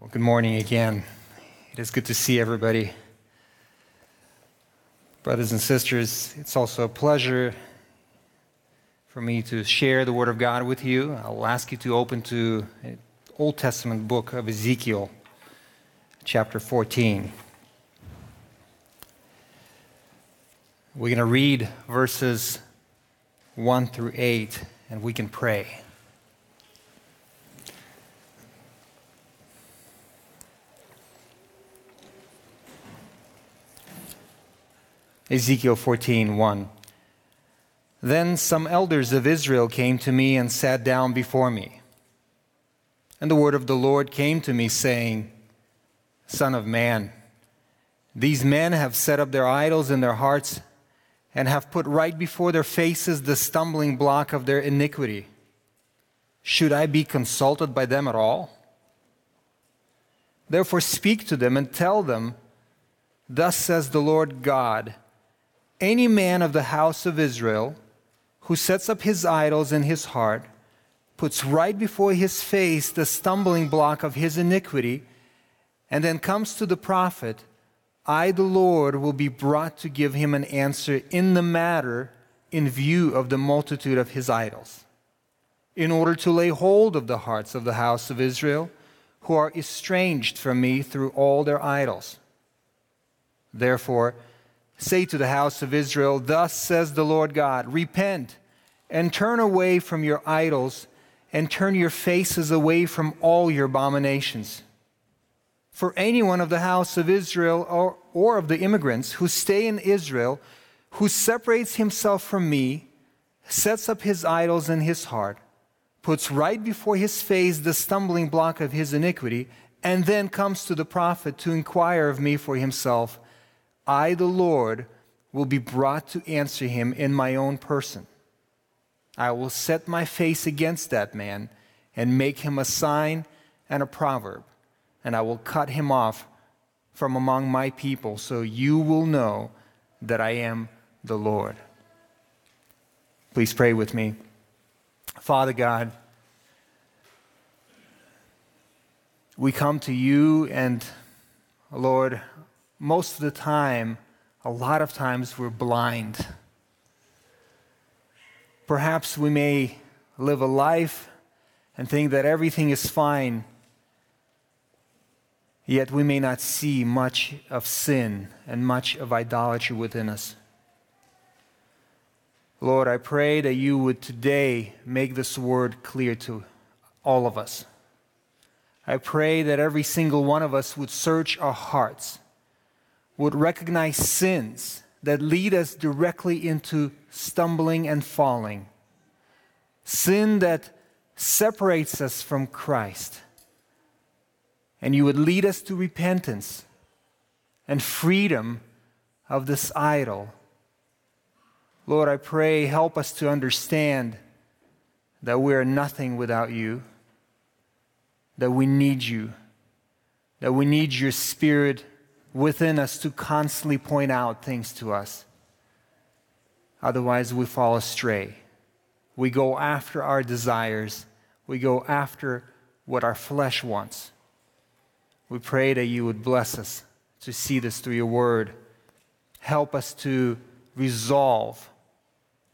Well, good morning again. It is good to see everybody. Brothers and sisters, it's also a pleasure for me to share the Word of God with you. I'll ask you to open to the Old Testament book of Ezekiel, chapter 14. We're going to read verses 1 through 8, and we can pray. Ezekiel 14:1 Then some elders of Israel came to me and sat down before me. And the word of the Lord came to me saying, Son of man, these men have set up their idols in their hearts and have put right before their faces the stumbling block of their iniquity. Should I be consulted by them at all? Therefore, speak to them and tell them, Thus says the Lord God any man of the house of Israel who sets up his idols in his heart, puts right before his face the stumbling block of his iniquity, and then comes to the prophet, I, the Lord, will be brought to give him an answer in the matter in view of the multitude of his idols, in order to lay hold of the hearts of the house of Israel, who are estranged from me through all their idols. Therefore, Say to the house of Israel, Thus says the Lord God, repent and turn away from your idols and turn your faces away from all your abominations. For anyone of the house of Israel or, or of the immigrants who stay in Israel, who separates himself from me, sets up his idols in his heart, puts right before his face the stumbling block of his iniquity, and then comes to the prophet to inquire of me for himself, I, the Lord, will be brought to answer him in my own person. I will set my face against that man and make him a sign and a proverb, and I will cut him off from among my people, so you will know that I am the Lord. Please pray with me. Father God, we come to you, and Lord, most of the time, a lot of times, we're blind. Perhaps we may live a life and think that everything is fine, yet we may not see much of sin and much of idolatry within us. Lord, I pray that you would today make this word clear to all of us. I pray that every single one of us would search our hearts would recognize sins that lead us directly into stumbling and falling, sin that separates us from Christ. And you would lead us to repentance and freedom of this idol. Lord, I pray, help us to understand that we are nothing without you, that we need you, that we need your Spirit within us to constantly point out things to us. Otherwise, we fall astray. We go after our desires, we go after what our flesh wants. We pray that you would bless us to see this through your word. Help us to resolve,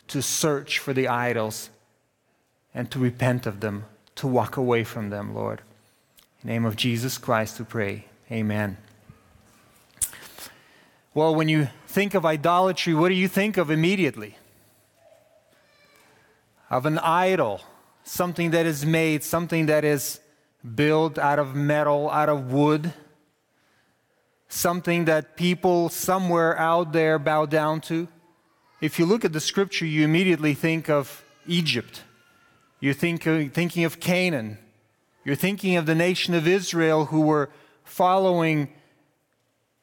to search for the idols, and to repent of them, to walk away from them, Lord. In the name of Jesus Christ, we pray. Amen. Well, when you think of idolatry, what do you think of immediately? Of an idol, something that is made, something that is built out of metal, out of wood, something that people somewhere out there bow down to. If you look at the scripture, you immediately think of Egypt. You're think, thinking of Canaan. You're thinking of the nation of Israel who were following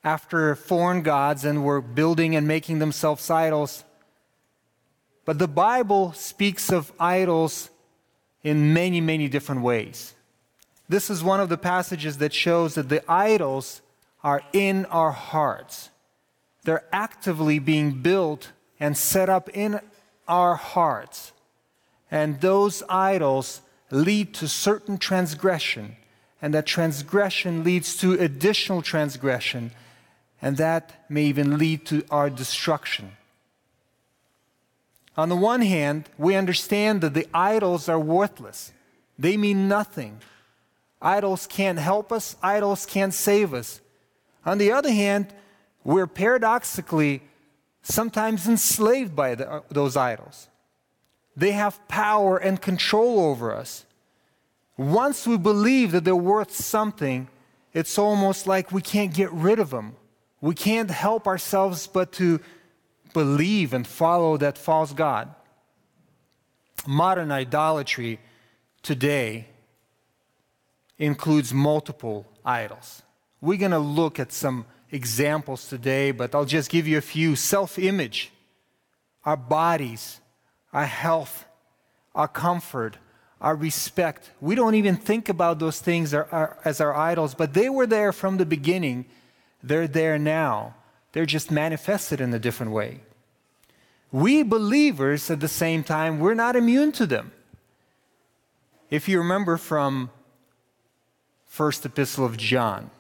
after foreign gods and were building and making themselves idols. But the Bible speaks of idols in many, many different ways. This is one of the passages that shows that the idols are in our hearts. They're actively being built and set up in our hearts. And those idols lead to certain transgression and that transgression leads to additional transgression, and that may even lead to our destruction. On the one hand, we understand that the idols are worthless, they mean nothing. Idols can't help us, idols can't save us. On the other hand, we're paradoxically sometimes enslaved by the, uh, those idols. They have power and control over us. Once we believe that they're worth something, it's almost like we can't get rid of them. We can't help ourselves but to believe and follow that false God. Modern idolatry today includes multiple idols. We're going to look at some examples today, but I'll just give you a few self image, our bodies, our health, our comfort, our respect. We don't even think about those things as our idols, but they were there from the beginning. They're there now. They're just manifested in a different way. We believers, at the same time, we're not immune to them. If you remember from First Epistle of John,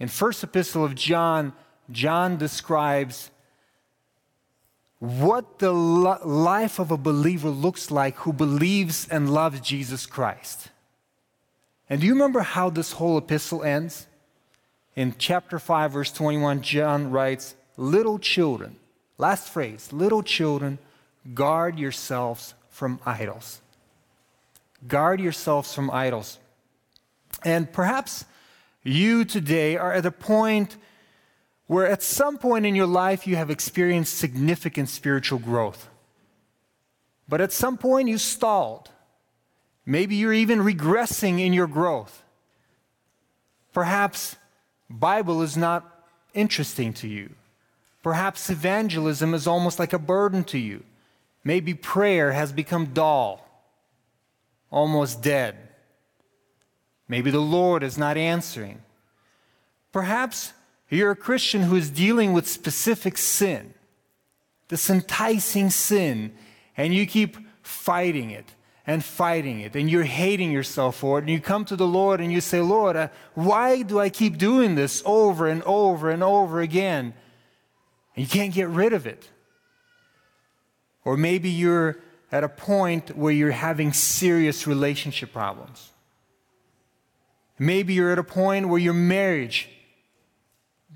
in First Epistle of John, John describes what the life of a believer looks like who believes and loves Jesus Christ. And do you remember how this whole epistle ends? In chapter 5, verse 21, John writes, Little children, last phrase, little children, guard yourselves from idols. Guard yourselves from idols. And perhaps you today are at a point where at some point in your life you have experienced significant spiritual growth. But at some point you stalled. Maybe you're even regressing in your growth. Perhaps Bible is not interesting to you. Perhaps evangelism is almost like a burden to you. Maybe prayer has become dull, almost dead. Maybe the Lord is not answering. Perhaps you're a Christian who is dealing with specific sin, this enticing sin, and you keep fighting it and fighting it, and you're hating yourself for it. And you come to the Lord and you say, Lord, uh, why do I keep doing this over and over and over again? And you can't get rid of it. Or maybe you're at a point where you're having serious relationship problems. Maybe you're at a point where your marriage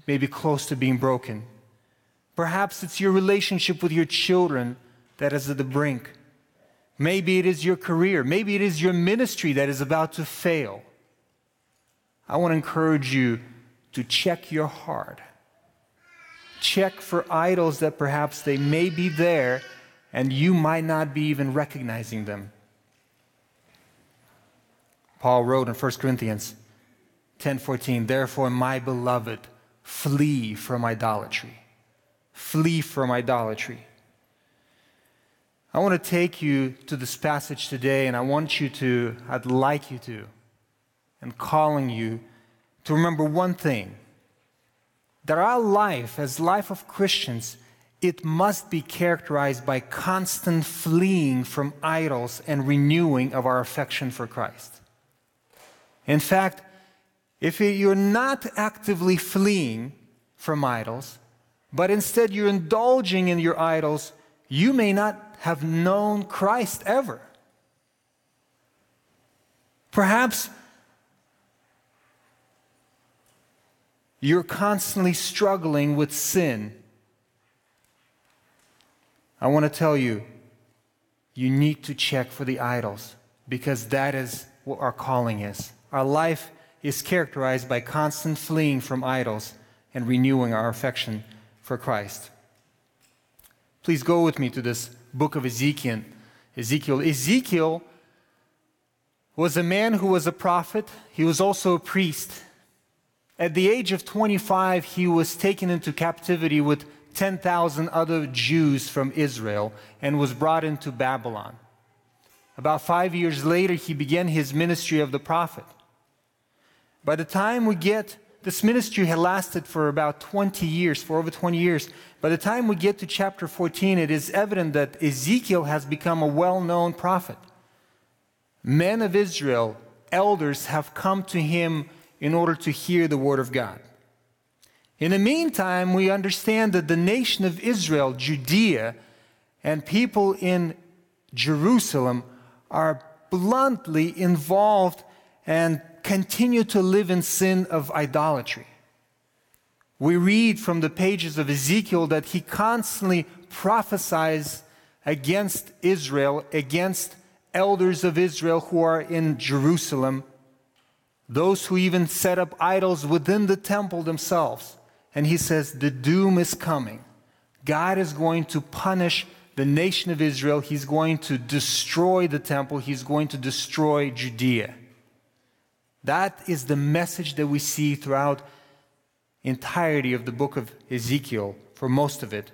may be close to being broken. Perhaps it's your relationship with your children that is at the brink. Maybe it is your career. Maybe it is your ministry that is about to fail. I want to encourage you to check your heart. Check for idols that perhaps they may be there and you might not be even recognizing them. Paul wrote in 1 Corinthians 10:14, "Therefore, my beloved, flee from idolatry. Flee from idolatry." I want to take you to this passage today, and I want you to, I'd like you to, and calling you to remember one thing that our life, as life of Christians, it must be characterized by constant fleeing from idols and renewing of our affection for Christ. In fact, if you're not actively fleeing from idols, but instead you're indulging in your idols, you may not have known Christ ever. Perhaps you're constantly struggling with sin. I want to tell you, you need to check for the idols because that is what our calling is. Our life is characterized by constant fleeing from idols and renewing our affection for Christ. Please go with me to this book of Ezekiel. Ezekiel. Ezekiel was a man who was a prophet, he was also a priest. At the age of 25, he was taken into captivity with 10,000 other Jews from Israel and was brought into Babylon. About five years later, he began his ministry of the prophet. By the time we get, this ministry had lasted for about 20 years, for over 20 years. By the time we get to chapter 14, it is evident that Ezekiel has become a well known prophet. Men of Israel elders have come to him in order to hear the word of God. In the meantime, we understand that the nation of Israel, Judea, and people in Jerusalem are bluntly involved and continue to live in sin of idolatry. We read from the pages of Ezekiel that he constantly prophesies against Israel, against elders of Israel who are in Jerusalem, those who even set up idols within the temple themselves. And he says, The doom is coming. God is going to punish the nation of Israel. He's going to destroy the temple. He's going to destroy Judea. That is the message that we see throughout entirety of the book of Ezekiel for most of it.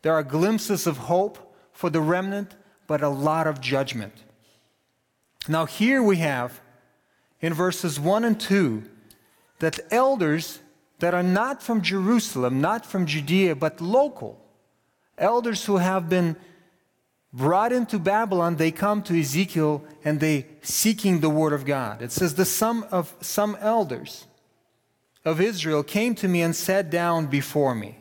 There are glimpses of hope for the remnant, but a lot of judgment. Now, here we have in verses 1 and 2 that elders that are not from Jerusalem, not from Judea, but local, elders who have been brought into Babylon, they come to Ezekiel and they seeking the word of God. It says the sum of some elders of Israel came to me and sat down before me.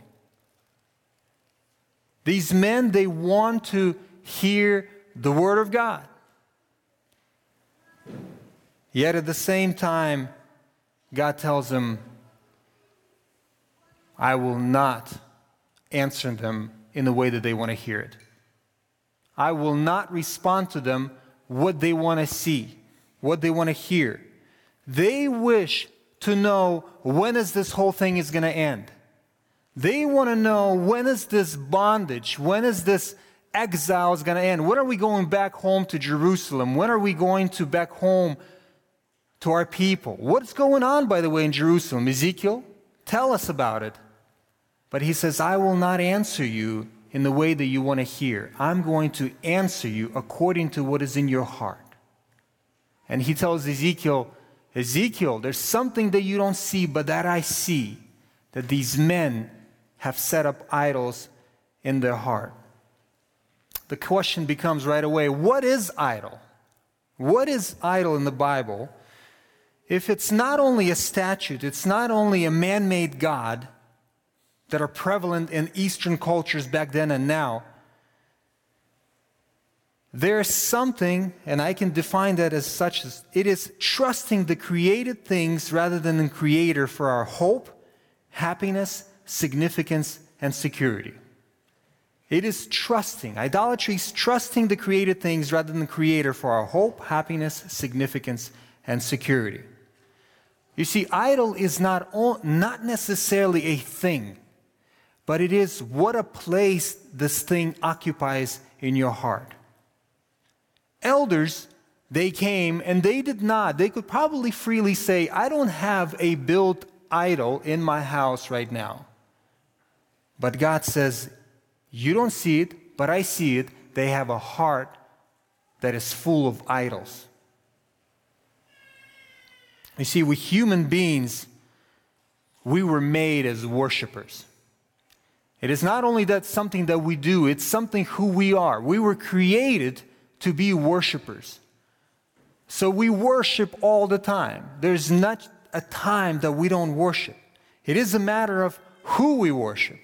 These men, they want to hear the word of God. Yet at the same time, God tells them, I will not answer them in the way that they want to hear it. I will not respond to them what they want to see, what they want to hear. They wish to know when is this whole thing is going to end. They want to know when is this bondage, when is this exile is going to end? When are we going back home to Jerusalem? When are we going to back home to our people? What's going on, by the way, in Jerusalem? Ezekiel, tell us about it. But he says, I will not answer you in the way that you want to hear. I'm going to answer you according to what is in your heart. And he tells Ezekiel, Ezekiel, there's something that you don't see, but that I see, that these men have set up idols in their heart. The question becomes right away what is idol? What is idol in the Bible? If it's not only a statute, it's not only a man made God, that are prevalent in Eastern cultures back then and now, there's something, and I can define that as such as it is trusting the created things rather than the creator for our hope, happiness, significance, and security. It is trusting. Idolatry is trusting the created things rather than the creator for our hope, happiness, significance, and security. You see, idol is not, not necessarily a thing but it is what a place this thing occupies in your heart. Elders, they came and they did not, they could probably freely say, I don't have a built idol in my house right now. But God says, You don't see it, but I see it. They have a heart that is full of idols. You see, we human beings, we were made as worshipers. It is not only that something that we do, it's something who we are. We were created to be worshipers. So we worship all the time. There's not a time that we don't worship. It is a matter of who we worship.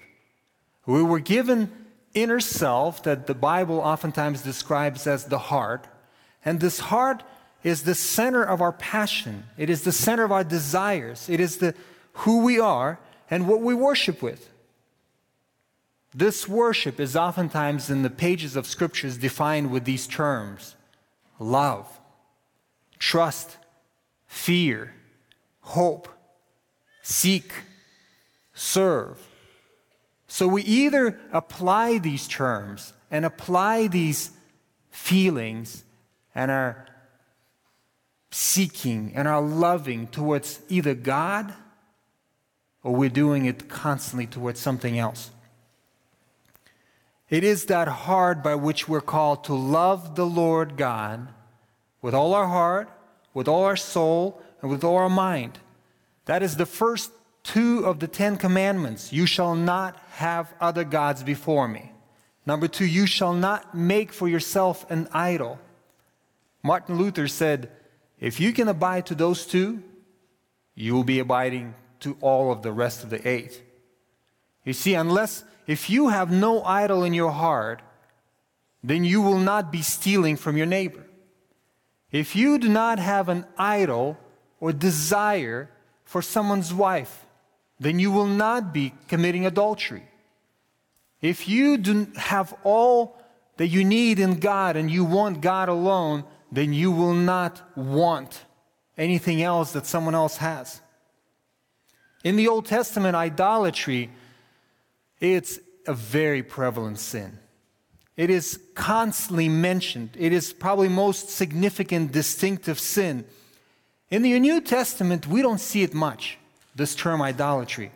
We were given inner self that the Bible oftentimes describes as the heart. And this heart is the center of our passion. It is the center of our desires. It is the who we are and what we worship with. This worship is oftentimes in the pages of scriptures defined with these terms love, trust, fear, hope, seek, serve. So we either apply these terms and apply these feelings and are seeking and are loving towards either God or we're doing it constantly towards something else. It is that heart by which we're called to love the Lord God with all our heart, with all our soul, and with all our mind. That is the first two of the Ten Commandments. You shall not have other gods before me. Number two, you shall not make for yourself an idol. Martin Luther said, If you can abide to those two, you will be abiding to all of the rest of the eight. You see, unless, if you have no idol in your heart, then you will not be stealing from your neighbor. If you do not have an idol or desire for someone's wife, then you will not be committing adultery. If you do have all that you need in God and you want God alone, then you will not want anything else that someone else has. In the Old Testament, idolatry, it's a very prevalent sin. It is constantly mentioned. It is probably most significant distinctive sin. In the New Testament, we don't see it much, this term idolatry.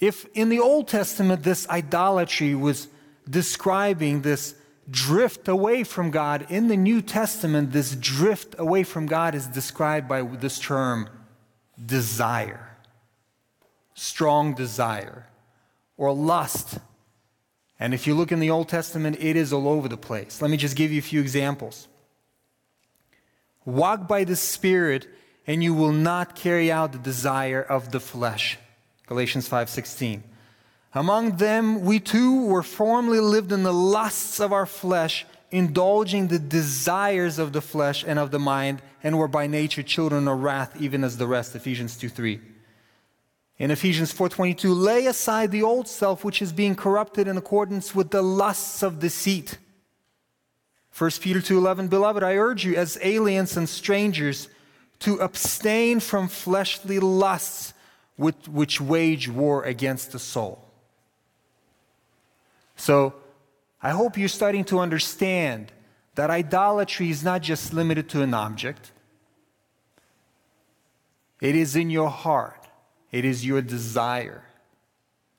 If in the Old Testament this idolatry was describing this drift away from God, in the New Testament, this drift away from God is described by this term desire, strong desire, or lust. And if you look in the Old Testament, it is all over the place. Let me just give you a few examples. Walk by the Spirit, and you will not carry out the desire of the flesh. Galatians 5:16. Among them, we too were formerly lived in the lusts of our flesh, indulging the desires of the flesh and of the mind, and were by nature children of wrath, even as the rest. Ephesians 2 3. In Ephesians 4:22, lay aside the old self which is being corrupted in accordance with the lusts of deceit. 1 Peter 2:11, beloved, I urge you as aliens and strangers to abstain from fleshly lusts with, which wage war against the soul. So I hope you're starting to understand that idolatry is not just limited to an object, it is in your heart, it is your desire,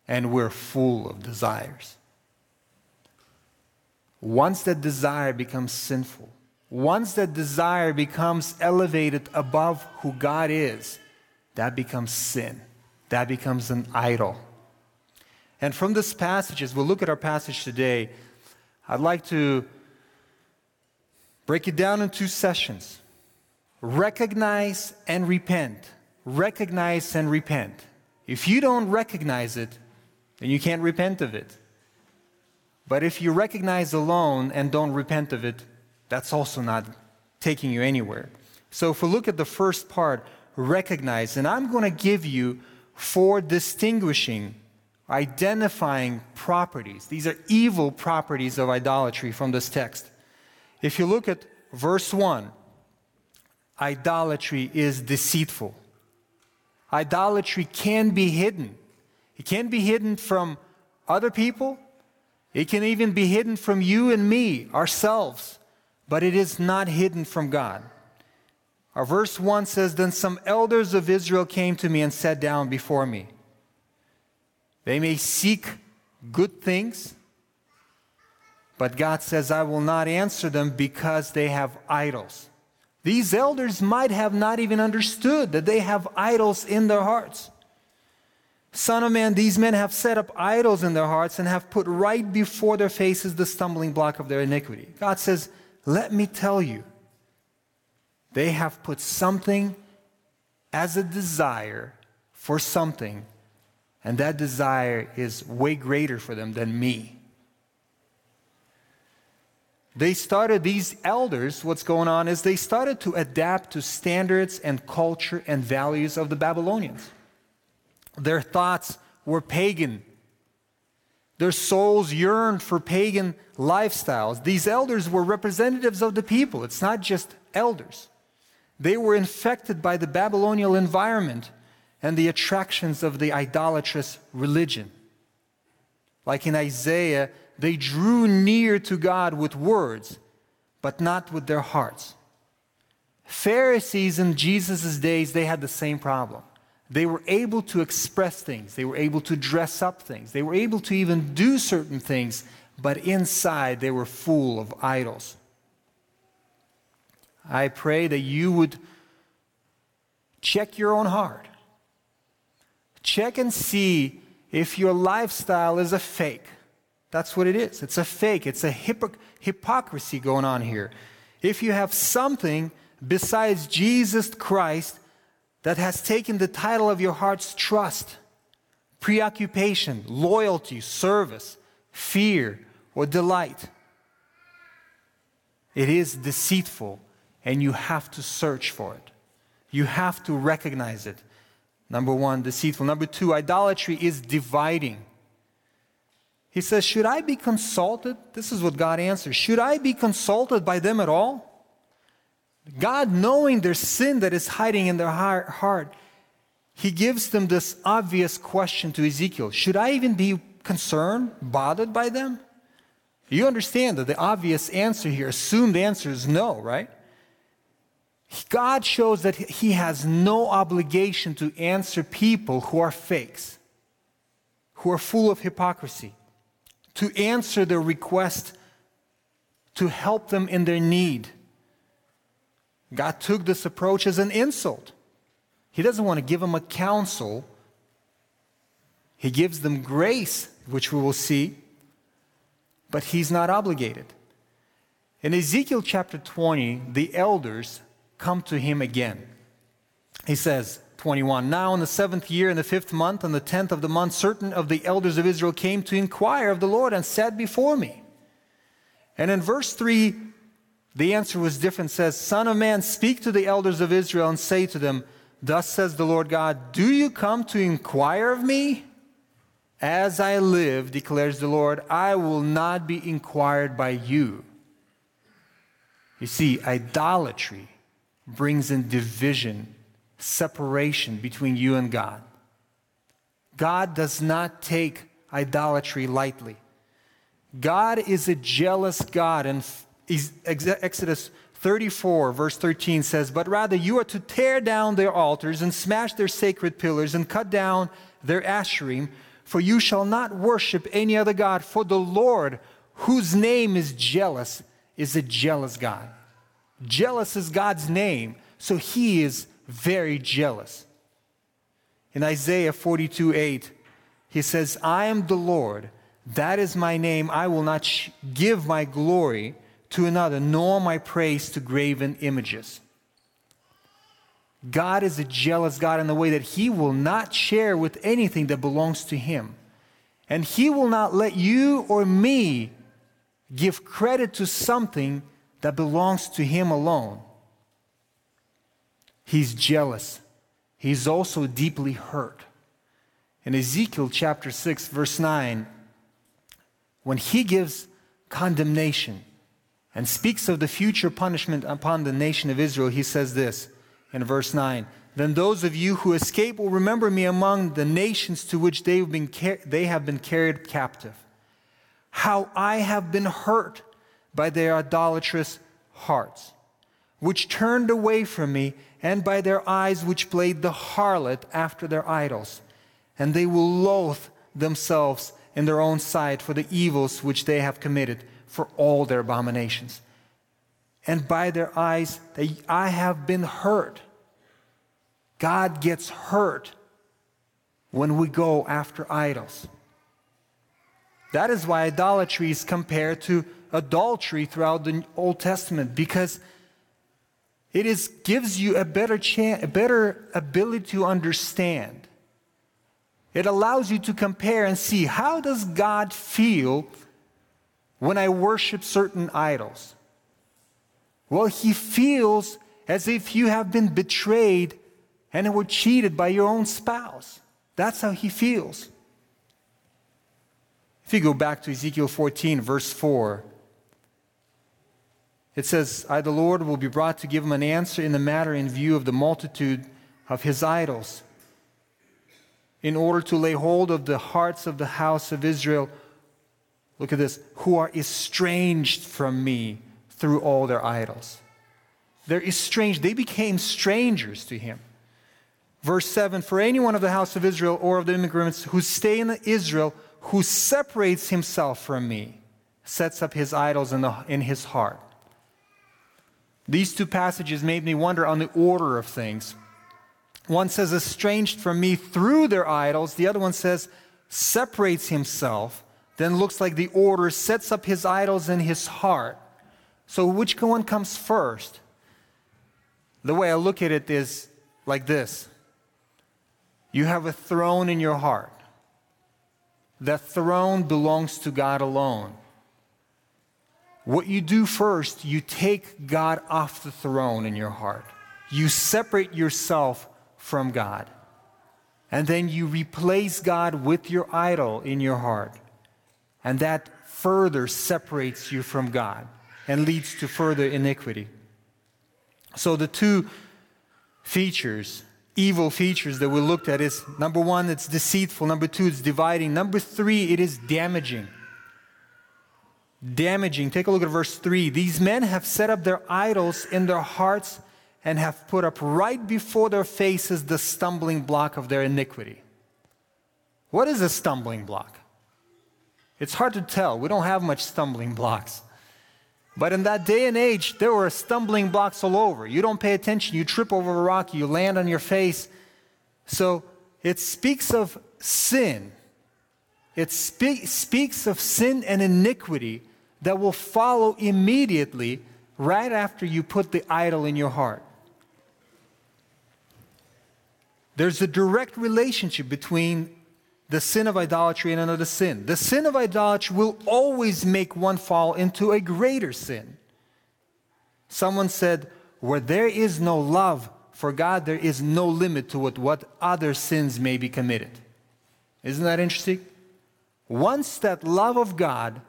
and we're full of desires. Once that desire becomes sinful, once that desire becomes elevated above who God is, that becomes sin. That becomes an idol. And from this passage, as we'll look at our passage today, I'd like to break it down in two sessions recognize and repent. Recognize and repent. If you don't recognize it, then you can't repent of it. But if you recognize alone and don't repent of it, that's also not taking you anywhere. So if we look at the first part, recognize, and I'm going to give you four distinguishing identifying properties. These are evil properties of idolatry from this text. If you look at verse 1, idolatry is deceitful. Idolatry can be hidden. It can be hidden from other people. It can even be hidden from you and me, ourselves. But it is not hidden from God. Our verse 1 says Then some elders of Israel came to me and sat down before me. They may seek good things, but God says, I will not answer them because they have idols. These elders might have not even understood that they have idols in their hearts. Son of man, these men have set up idols in their hearts and have put right before their faces the stumbling block of their iniquity. God says, Let me tell you, they have put something as a desire for something and that desire is way greater for them than me. They started, these elders, what's going on is they started to adapt to standards and culture and values of the Babylonians. Their thoughts were pagan. Their souls yearned for pagan lifestyles. These elders were representatives of the people. It's not just elders. They were infected by the Babylonian environment and the attractions of the idolatrous religion. Like in Isaiah, they drew near to God with words, but not with their hearts. Pharisees in Jesus' days, they had the same problem. They were able to express things, they were able to dress up things, they were able to even do certain things, but inside they were full of idols. I pray that you would check your own heart Check and see if your lifestyle is a fake. That's what it is. It's a fake. It's a hypocrisy going on here. if you have something besides Jesus Christ that has taken the title of your heart's trust, preoccupation, loyalty, service, fear, or delight, it is deceitful and you have to search for it. You have to recognize it. Number one, deceitful. Number two, idolatry is dividing. He says, Should I be consulted? This is what God answers. Should I be consulted by them at all? God, knowing their sin that is hiding in their heart, he gives them this obvious question to Ezekiel Should I even be concerned, bothered by them? You understand that the obvious answer here, assumed answer is no, right? God shows that He has no obligation to answer people who are fakes, who are full of hypocrisy, to answer their request to help them in their need. God took this approach as an insult. He doesn't want to give them a counsel, He gives them grace, which we will see, but He's not obligated. In Ezekiel chapter 20, the elders come to him again. He says, 21 Now, in the seventh year, in the fifth month, on the tenth of the month, certain of the elders of Israel came to inquire of the Lord and sat before me. And in verse 3, the answer was different. It says, Son of man, speak to the elders of Israel and say to them, Thus says the Lord God, Do you come to inquire of me? As I live, declares the Lord, I will not be inquired by you. You see, idolatry brings in division, separation between you and God. God does not take idolatry lightly. God is a jealous God, and Exodus 34, verse 13 says, But rather you are to tear down their altars and smash their sacred pillars and cut down their asherim, for you shall not worship any other God, for the Lord, whose name is jealous, is a jealous God. Jealous is God's name, so he is very jealous. In Isaiah 42 8, he says, I am the Lord, that is my name. I will not sh- give my glory to another, nor my praise to graven images. God is a jealous God in the way that he will not share with anything that belongs to him. And he will not let you or me give credit to something that belongs to him alone. He's jealous. He's also deeply hurt. In Ezekiel chapter 6, verse 9, when he gives condemnation and speaks of the future punishment upon the nation of Israel, he says this in verse 9 Then those of you who escape will remember me among the nations to which they have been, car- they have been carried captive. How I have been hurt by their idolatrous hearts, which turned away from me, and by their eyes which played the harlot after their idols. And they will loathe themselves in their own sight for the evils which they have committed, for all their abominations. And by their eyes, they, I have been hurt. God gets hurt when we go after idols. That is why idolatry is compared to adultery throughout the Old Testament because it is, gives you a better, chance, a better ability to understand. It allows you to compare and see how does God feel when I worship certain idols? Well, he feels as if you have been betrayed and were cheated by your own spouse. That's how he feels. If you go back to Ezekiel 14, verse 4, it says, I, the Lord, will be brought to give him an answer in the matter in view of the multitude of his idols, in order to lay hold of the hearts of the house of Israel. Look at this, who are estranged from me through all their idols. They're estranged, they became strangers to him. Verse 7 For anyone of the house of Israel or of the immigrants who stay in Israel, who separates himself from me, sets up his idols in, the, in his heart. These two passages made me wonder on the order of things. One says, estranged from me through their idols. The other one says, separates himself. Then looks like the order sets up his idols in his heart. So, which one comes first? The way I look at it is like this You have a throne in your heart. That throne belongs to God alone. What you do first, you take God off the throne in your heart. You separate yourself from God. And then you replace God with your idol in your heart. And that further separates you from God and leads to further iniquity. So the two features, evil features that we looked at is number one, it's deceitful. Number two, it's dividing. Number three, it is damaging. Damaging. Take a look at verse 3. These men have set up their idols in their hearts and have put up right before their faces the stumbling block of their iniquity. What is a stumbling block? It's hard to tell. We don't have much stumbling blocks. But in that day and age, there were stumbling blocks all over. You don't pay attention, you trip over a rock, you land on your face. So it speaks of sin. It spe- speaks of sin and iniquity that will follow immediately right after you put the idol in your heart. There's a direct relationship between the sin of idolatry and another sin. The sin of idolatry will always make one fall into a greater sin. Someone said, Where there is no love for God, there is no limit to what, what other sins may be committed. Isn't that interesting? Once that love of God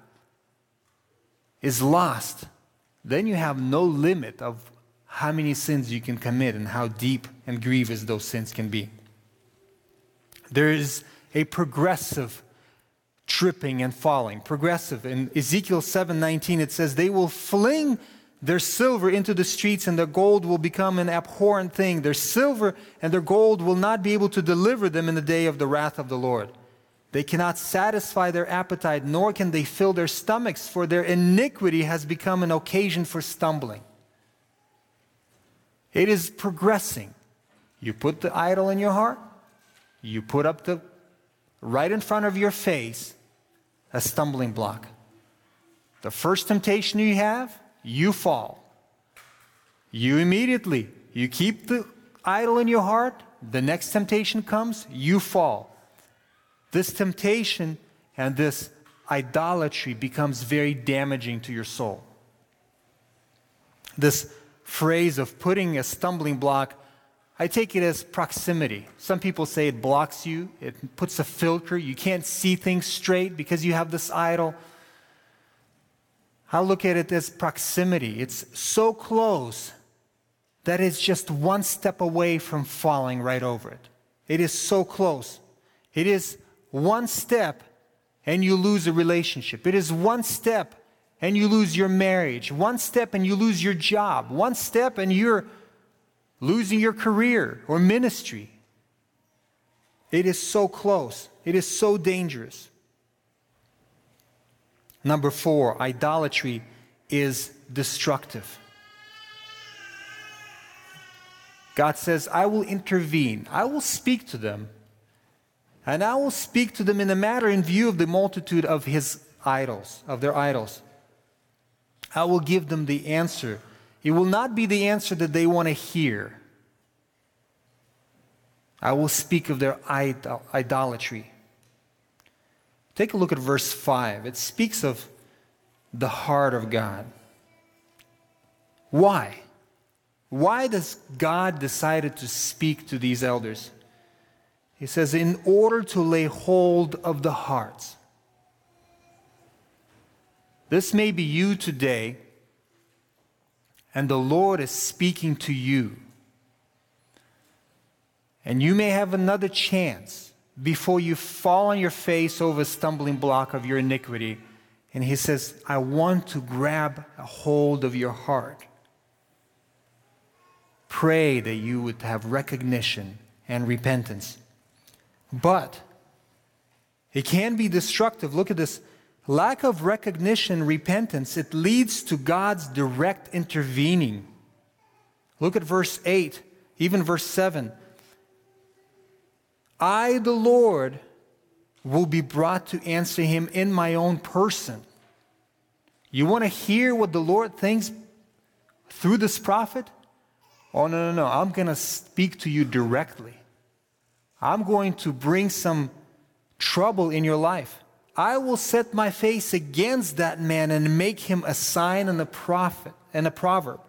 is lost, then you have no limit of how many sins you can commit and how deep and grievous those sins can be. There is a progressive tripping and falling. Progressive. In Ezekiel 7:19 it says they will fling their silver into the streets and their gold will become an abhorrent thing. Their silver and their gold will not be able to deliver them in the day of the wrath of the Lord. They cannot satisfy their appetite, nor can they fill their stomachs, for their iniquity has become an occasion for stumbling. It is progressing. You put the idol in your heart, you put up the right in front of your face a stumbling block. The first temptation you have, you fall. You immediately, you keep the idol in your heart, the next temptation comes, you fall. This temptation and this idolatry becomes very damaging to your soul. This phrase of putting a stumbling block I take it as proximity. Some people say it blocks you, it puts a filter. You can't see things straight because you have this idol. I look at it as proximity. It's so close that it's just one step away from falling right over it. It is so close. It is one step and you lose a relationship. It is one step and you lose your marriage. One step and you lose your job. One step and you're losing your career or ministry. It is so close, it is so dangerous. Number four, idolatry is destructive. God says, I will intervene, I will speak to them, and I will speak to them in a matter in view of the multitude of his idols, of their idols. I will give them the answer it will not be the answer that they want to hear. I will speak of their idol- idolatry. Take a look at verse 5. It speaks of the heart of God. Why? Why does God decide to speak to these elders? He says, in order to lay hold of the hearts. This may be you today and the Lord is speaking to you. And you may have another chance before you fall on your face over a stumbling block of your iniquity. And He says, I want to grab a hold of your heart. Pray that you would have recognition and repentance. But it can be destructive. Look at this lack of recognition, repentance, it leads to God's direct intervening. Look at verse 8, even verse 7. I, the Lord, will be brought to answer him in my own person. You want to hear what the Lord thinks through this prophet? Oh, no, no, no. I'm going to speak to you directly. I'm going to bring some trouble in your life. I will set my face against that man and make him a sign and a prophet and a proverb,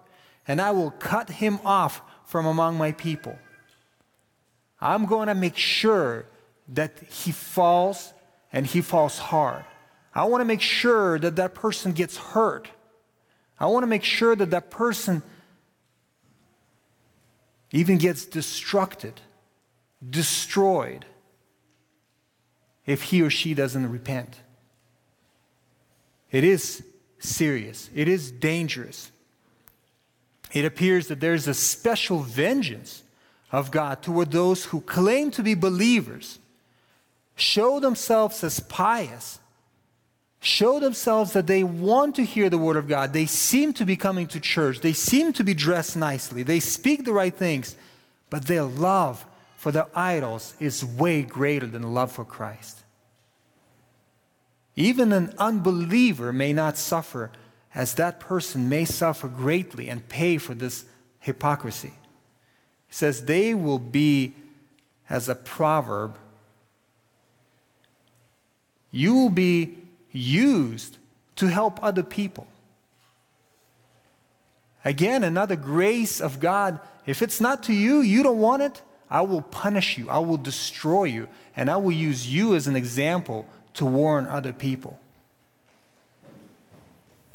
and I will cut him off from among my people. I'm going to make sure that he falls and he falls hard. I want to make sure that that person gets hurt. I want to make sure that that person even gets destructed, destroyed if he or she doesn't repent. It is serious, it is dangerous. It appears that there's a special vengeance of God toward those who claim to be believers, show themselves as pious, show themselves that they want to hear the Word of God. They seem to be coming to church, they seem to be dressed nicely, they speak the right things, but their love for their idols is way greater than love for Christ. Even an unbeliever may not suffer, as that person may suffer greatly and pay for this hypocrisy. He says they will be as a proverb. You will be used to help other people. Again, another grace of God. If it's not to you, you don't want it, I will punish you, I will destroy you, and I will use you as an example to warn other people.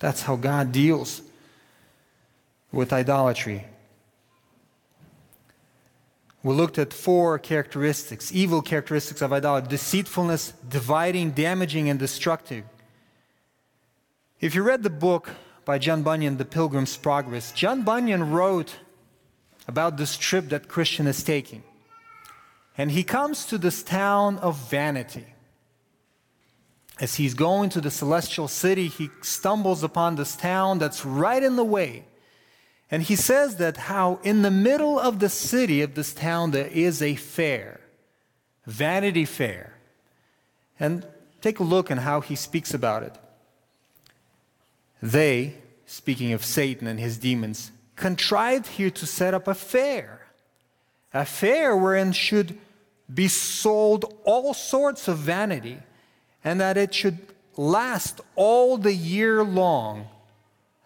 That's how God deals with idolatry. We looked at four characteristics, evil characteristics of idolatry deceitfulness, dividing, damaging, and destructive. If you read the book by John Bunyan, The Pilgrim's Progress, John Bunyan wrote about this trip that Christian is taking. And he comes to this town of vanity. As he's going to the celestial city, he stumbles upon this town that's right in the way. And he says that how in the middle of the city of this town there is a fair, Vanity Fair. And take a look at how he speaks about it. They, speaking of Satan and his demons, contrived here to set up a fair, a fair wherein should be sold all sorts of vanity, and that it should last all the year long.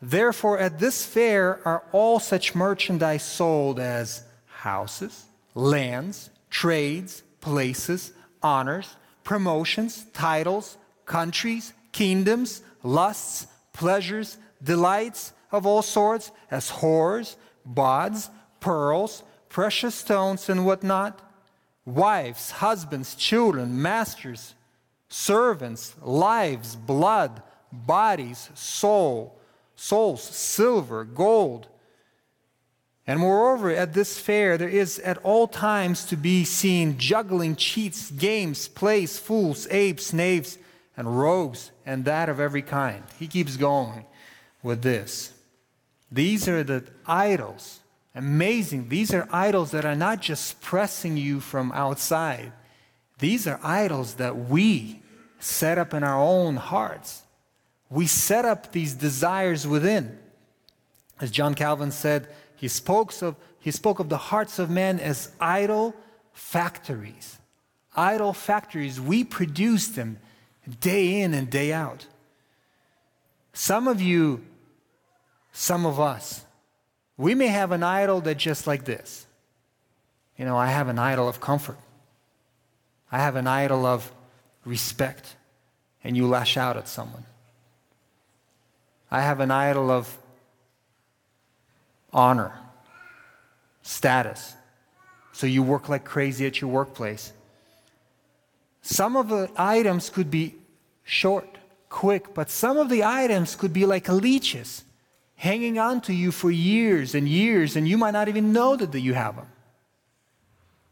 Therefore, at this fair are all such merchandise sold as houses, lands, trades, places, honors, promotions, titles, countries, kingdoms, lusts, pleasures, delights of all sorts, as whores, bawds, pearls, precious stones, and whatnot wives, husbands, children, masters, servants, lives, blood, bodies, soul, souls, silver, gold. And moreover, at this fair, there is at all times to be seen juggling, cheats, games, plays, fools, apes, knaves, and rogues, and that of every kind. He keeps going with this. These are the idols Amazing. These are idols that are not just pressing you from outside, these are idols that we set up in our own hearts. We set up these desires within. As John Calvin said, he spoke of, he spoke of the hearts of men as idol factories. Idol factories. We produce them day in and day out. Some of you, some of us, we may have an idol that just like this. You know, I have an idol of comfort. I have an idol of respect, and you lash out at someone. I have an idol of honor, status. So you work like crazy at your workplace. Some of the items could be short, quick, but some of the items could be like leeches hanging on to you for years and years, and you might not even know that you have them.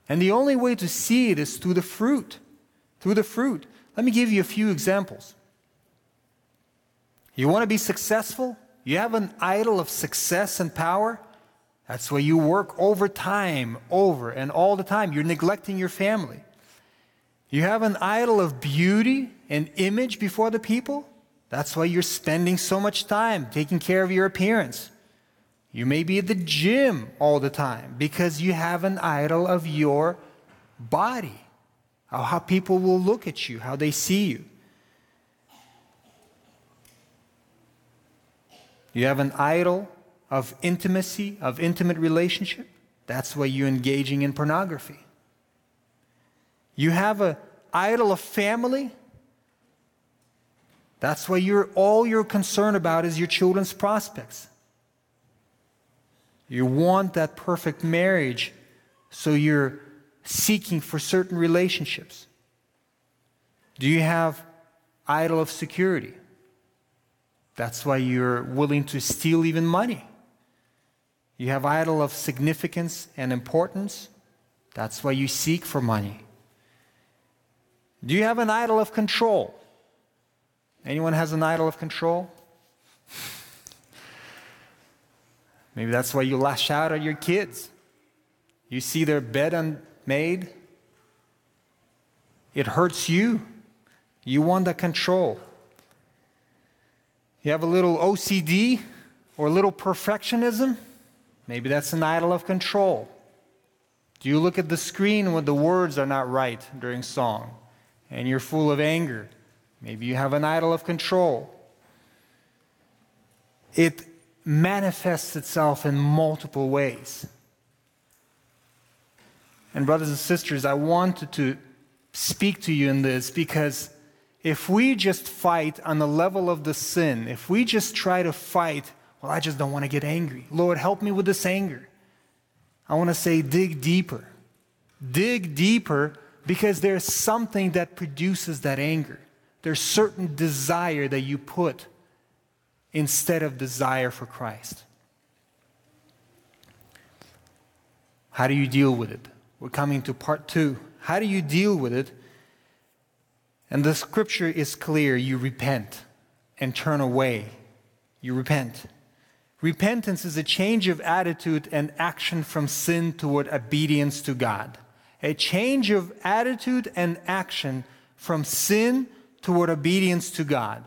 And the only way to see it is through the fruit. Through the fruit. Let me give you a few examples. You want to be successful? You have an idol of success and power? That's why you work overtime, over and all the time. You're neglecting your family. You have an idol of beauty and image before the people? That's why you're spending so much time taking care of your appearance. You may be at the gym all the time because you have an idol of your body, of how people will look at you, how they see you. You have an idol of intimacy, of intimate relationship. That's why you're engaging in pornography. You have an idol of family. That's why you're all you're concerned about is your children's prospects. You want that perfect marriage, so you're seeking for certain relationships. Do you have idol of security? That's why you're willing to steal even money. You have idol of significance and importance. That's why you seek for money. Do you have an idol of control? Anyone has an idol of control? Maybe that's why you lash out at your kids. You see their bed unmade, it hurts you. You want the control. You have a little OCD or a little perfectionism? Maybe that's an idol of control. Do you look at the screen when the words are not right during song and you're full of anger? Maybe you have an idol of control. It manifests itself in multiple ways. And, brothers and sisters, I wanted to speak to you in this because if we just fight on the level of the sin, if we just try to fight, well, I just don't want to get angry. Lord, help me with this anger. I want to say, dig deeper. Dig deeper because there's something that produces that anger. There's certain desire that you put instead of desire for Christ. How do you deal with it? We're coming to part two. How do you deal with it? And the scripture is clear you repent and turn away. You repent. Repentance is a change of attitude and action from sin toward obedience to God. A change of attitude and action from sin toward obedience to God.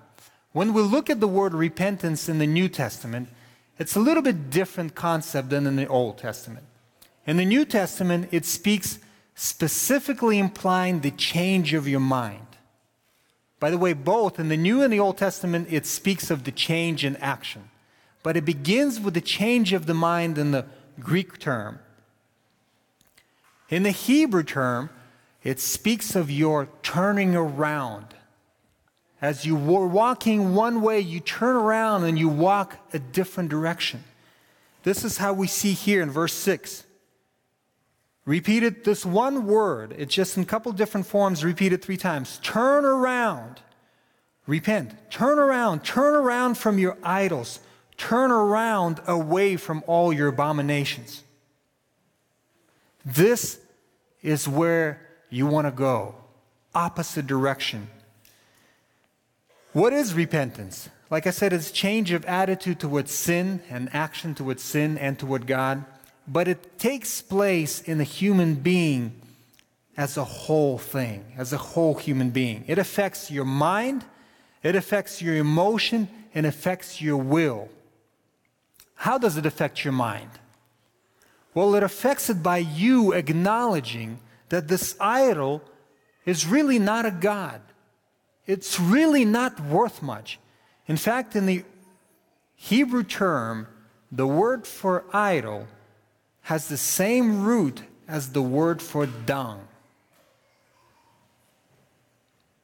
When we look at the word repentance in the New Testament, it's a little bit different concept than in the Old Testament. In the New Testament, it speaks specifically implying the change of your mind. By the way, both in the New and the Old Testament, it speaks of the change in action. But it begins with the change of the mind in the Greek term. In the Hebrew term, it speaks of your turning around. As you were walking one way, you turn around and you walk a different direction. This is how we see here in verse 6. Repeated this one word, it's just in a couple different forms, repeated three times. Turn around. Repent. Turn around. Turn around from your idols. Turn around away from all your abominations. This is where you want to go. Opposite direction. What is repentance? Like I said, it's change of attitude towards sin and action towards sin and toward God but it takes place in the human being as a whole thing, as a whole human being. It affects your mind, it affects your emotion, and affects your will. How does it affect your mind? Well, it affects it by you acknowledging that this idol is really not a God. It's really not worth much. In fact, in the Hebrew term, the word for idol has the same root as the word for dung.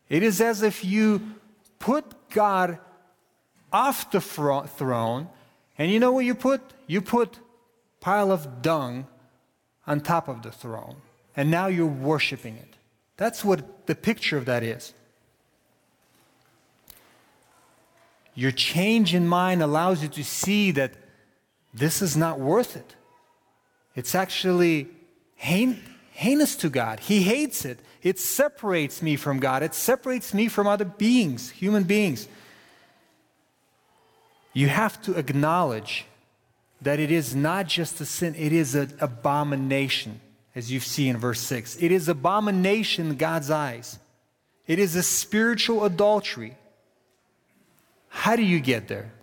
It is as if you put God off the throne, and you know what you put? You put pile of dung on top of the throne, and now you're worshiping it. That's what the picture of that is. Your change in mind allows you to see that this is not worth it. It's actually heinous to God. He hates it. It separates me from God, it separates me from other beings, human beings. You have to acknowledge that it is not just a sin, it is an abomination, as you see in verse 6. It is abomination in God's eyes. It is a spiritual adultery. How do you get there?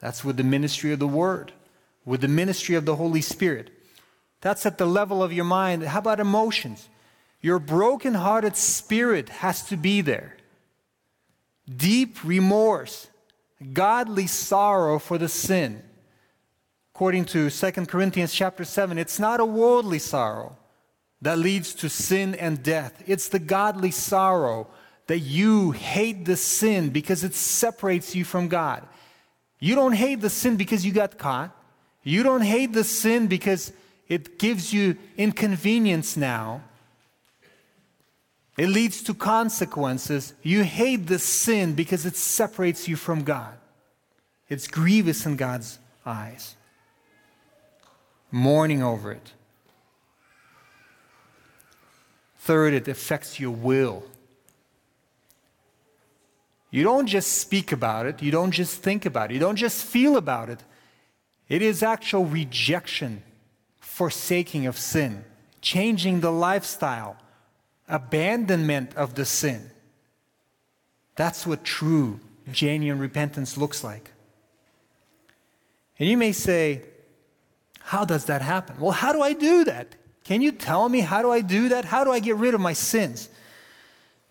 That's with the ministry of the Word, with the ministry of the Holy Spirit. That's at the level of your mind. How about emotions? Your broken-hearted spirit has to be there. Deep remorse, godly sorrow for the sin. According to 2 Corinthians chapter 7, it's not a worldly sorrow that leads to sin and death. It's the godly sorrow that you hate the sin because it separates you from God. You don't hate the sin because you got caught. You don't hate the sin because it gives you inconvenience now. It leads to consequences. You hate the sin because it separates you from God. It's grievous in God's eyes. Mourning over it. Third, it affects your will. You don't just speak about it, you don't just think about it, you don't just feel about it. It is actual rejection, forsaking of sin, changing the lifestyle, abandonment of the sin. That's what true, genuine repentance looks like. And you may say, How does that happen? Well, how do I do that? Can you tell me how do I do that? How do I get rid of my sins?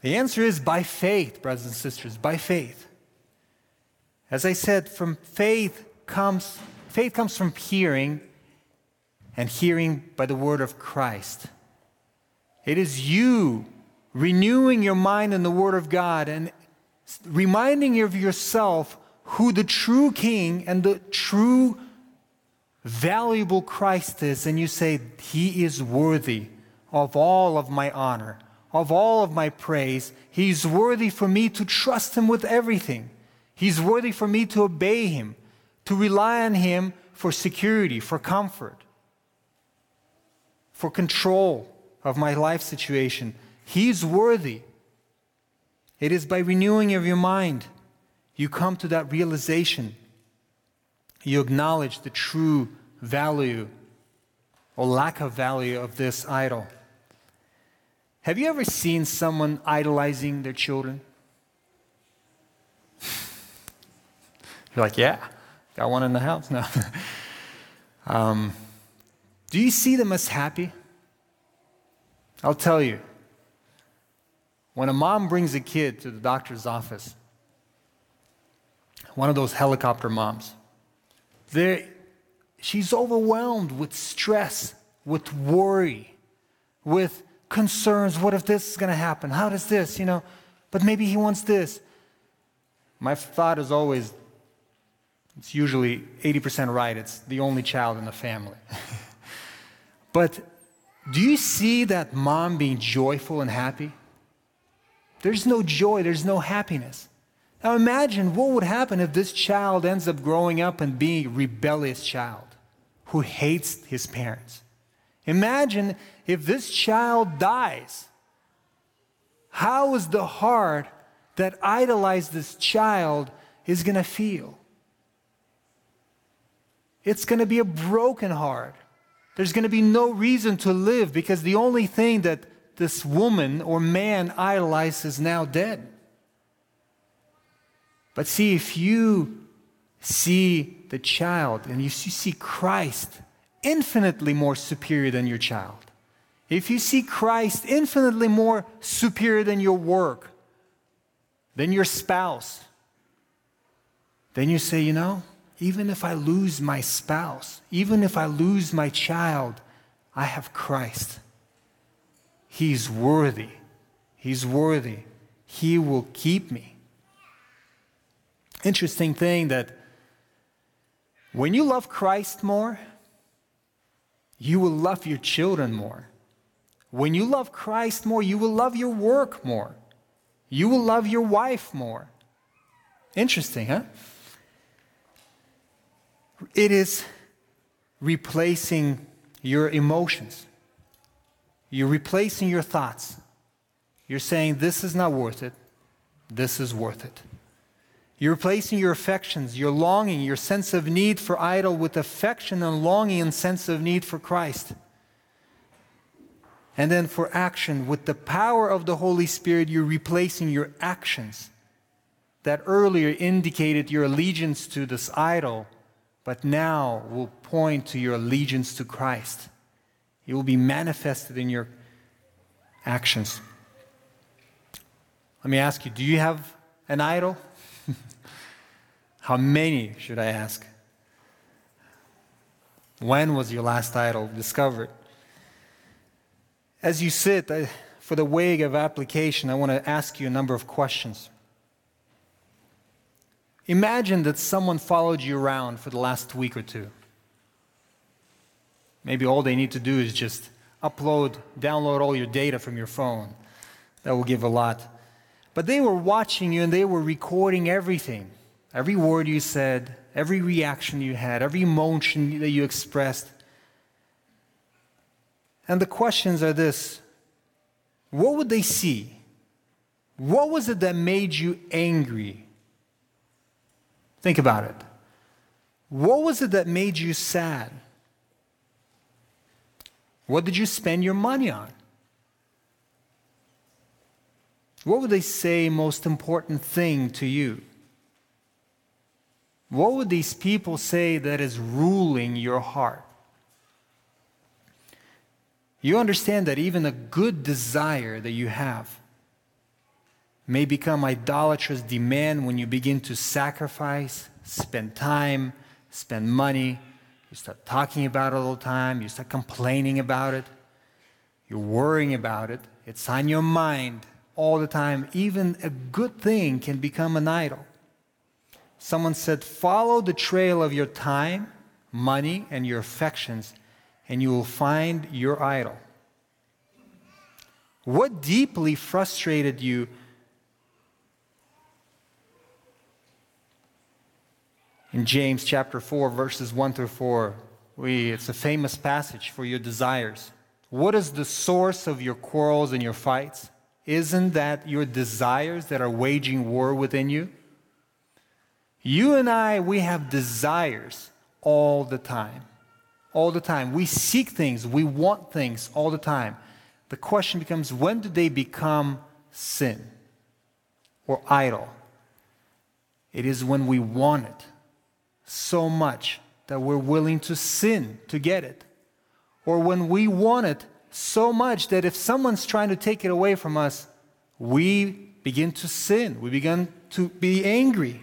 The answer is by faith, brothers and sisters, by faith. As I said, from faith comes faith comes from hearing and hearing by the word of Christ. It is you renewing your mind in the word of God and reminding of yourself who the true king and the true valuable Christ is, and you say, He is worthy of all of my honor, of all of my praise. He's worthy for me to trust Him with everything. He's worthy for me to obey Him, to rely on Him for security, for comfort, for control of my life situation. He's worthy. It is by renewing of your mind you come to that realization you acknowledge the true value or lack of value of this idol. Have you ever seen someone idolizing their children? You're like, yeah, got one in the house now. um, do you see them as happy? I'll tell you. When a mom brings a kid to the doctor's office, one of those helicopter moms, she's overwhelmed with stress, with worry, with concerns. What if this is going to happen? How does this, you know? But maybe he wants this. My thought is always, it's usually 80% right. It's the only child in the family. but do you see that mom being joyful and happy? There's no joy, there's no happiness. Now imagine what would happen if this child ends up growing up and being a rebellious child who hates his parents. Imagine if this child dies. How is the heart that idolized this child is going to feel? It's going to be a broken heart. There's going to be no reason to live because the only thing that this woman or man idolized is now dead. But see, if you see the child and you see Christ infinitely more superior than your child, if you see Christ infinitely more superior than your work, than your spouse, then you say, you know, even if I lose my spouse, even if I lose my child, I have Christ. He's worthy. He's worthy. He will keep me interesting thing that when you love Christ more, you will love your children more. When you love Christ more, you will love your work more. You will love your wife more. Interesting, huh? It is replacing your emotions. You're replacing your thoughts. You're saying, This is not worth it. This is worth it. You're replacing your affections, your longing, your sense of need for idol with affection and longing and sense of need for Christ. And then for action, with the power of the Holy Spirit, you're replacing your actions that earlier indicated your allegiance to this idol, but now will point to your allegiance to Christ. It will be manifested in your actions. Let me ask you do you have an idol? How many, should I ask? When was your last idol discovered? As you sit, I, for the way of application, I want to ask you a number of questions. Imagine that someone followed you around for the last week or two. Maybe all they need to do is just upload, download all your data from your phone. That will give a lot. But they were watching you and they were recording everything every word you said, every reaction you had, every emotion that you expressed. And the questions are this What would they see? What was it that made you angry? Think about it. What was it that made you sad? What did you spend your money on? What would they say most important thing to you? What would these people say that is ruling your heart? You understand that even a good desire that you have may become idolatrous demand when you begin to sacrifice, spend time, spend money. You start talking about it all the time. You start complaining about it. You're worrying about it. It's on your mind all the time. Even a good thing can become an idol. Someone said, Follow the trail of your time, money, and your affections, and you will find your idol. What deeply frustrated you? In James chapter 4, verses 1 through 4, we, it's a famous passage for your desires. What is the source of your quarrels and your fights? Isn't that your desires that are waging war within you? You and I, we have desires all the time. All the time. We seek things, we want things all the time. The question becomes when do they become sin or idol? It is when we want it so much that we're willing to sin to get it. Or when we want it so much that if someone's trying to take it away from us, we begin to sin. We begin to be angry.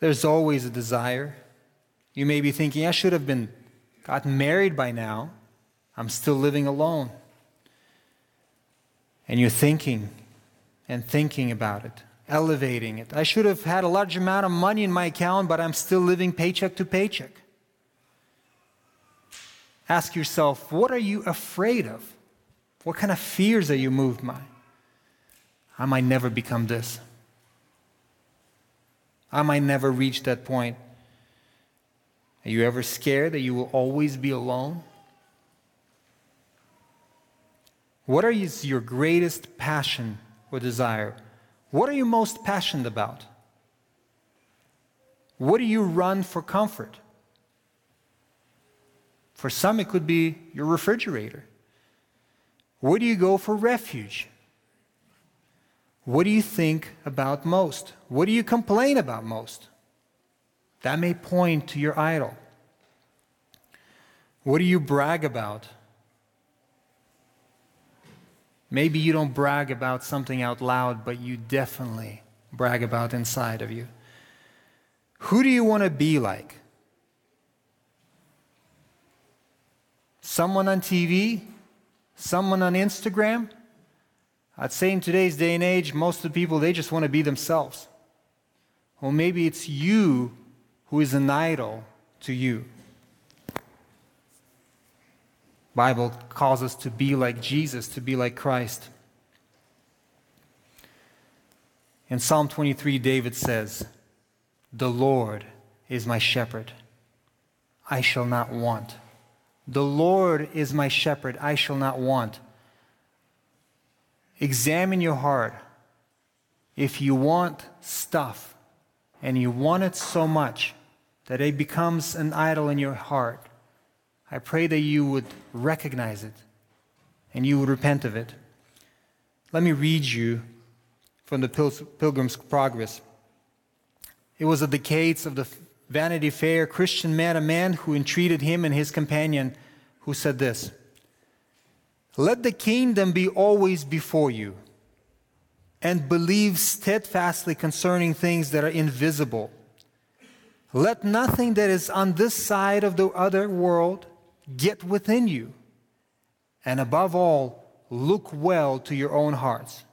There's always a desire. You may be thinking, I should have been gotten married by now. I'm still living alone. And you're thinking and thinking about it, elevating it. I should have had a large amount of money in my account, but I'm still living paycheck to paycheck. Ask yourself, what are you afraid of? What kind of fears are you moved by? I might never become this. I might never reach that point. Are you ever scared that you will always be alone? What is your greatest passion or desire? What are you most passionate about? What do you run for comfort? For some, it could be your refrigerator. Where do you go for refuge? What do you think about most? What do you complain about most? That may point to your idol. What do you brag about? Maybe you don't brag about something out loud, but you definitely brag about inside of you. Who do you want to be like? Someone on TV? Someone on Instagram? I'd say in today's day and age, most of the people, they just want to be themselves. Well, maybe it's you who is an idol to you. Bible calls us to be like Jesus, to be like Christ. In Psalm 23, David says, The Lord is my shepherd. I shall not want. The Lord is my shepherd. I shall not want. Examine your heart. If you want stuff and you want it so much that it becomes an idol in your heart, I pray that you would recognize it and you would repent of it. Let me read you from the Pilgrim's Progress. It was at the gates of the Vanity Fair. Christian met a man who entreated him and his companion, who said this Let the kingdom be always before you, and believe steadfastly concerning things that are invisible. Let nothing that is on this side of the other world get within you. And above all, look well to your own hearts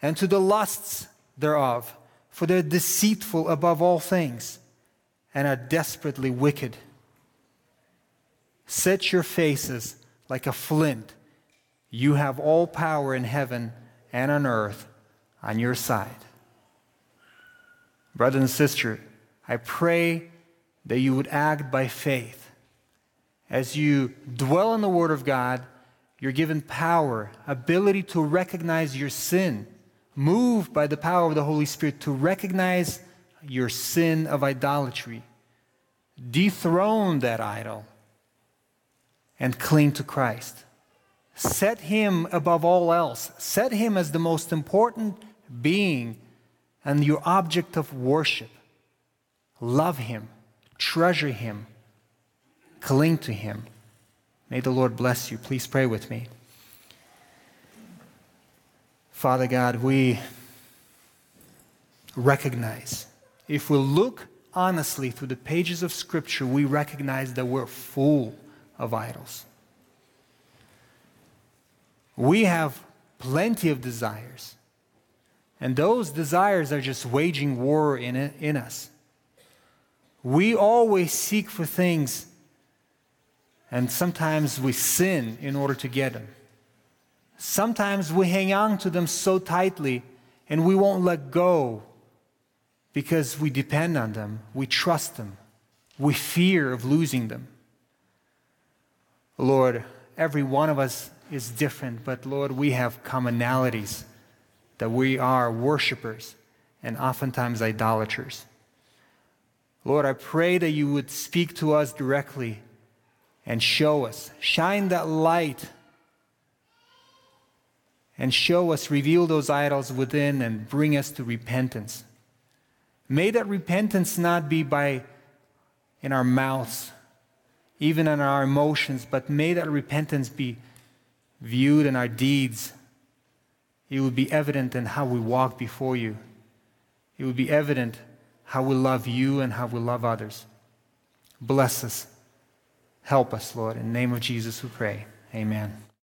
and to the lusts thereof, for they're deceitful above all things and are desperately wicked. Set your faces like a flint. You have all power in heaven and on earth on your side. Brother and sister, I pray that you would act by faith. As you dwell in the Word of God, you're given power, ability to recognize your sin, moved by the power of the Holy Spirit to recognize your sin of idolatry, dethrone that idol, and cling to Christ. Set Him above all else. Set Him as the most important being and your object of worship. Love Him, treasure Him, cling to Him. May the Lord bless you. Please pray with me. Father God, we recognize, if we look honestly through the pages of Scripture, we recognize that we're full of idols. We have plenty of desires, and those desires are just waging war in, it, in us. We always seek for things and sometimes we sin in order to get them. Sometimes we hang on to them so tightly and we won't let go because we depend on them, we trust them, we fear of losing them. Lord, every one of us is different, but Lord, we have commonalities that we are worshipers and oftentimes idolaters. Lord, I pray that you would speak to us directly and show us. Shine that light and show us, reveal those idols within and bring us to repentance. May that repentance not be by in our mouths, even in our emotions, but may that repentance be viewed in our deeds. It would be evident in how we walk before you. It would be evident how we love you and how we love others. Bless us. Help us, Lord. In the name of Jesus we pray. Amen.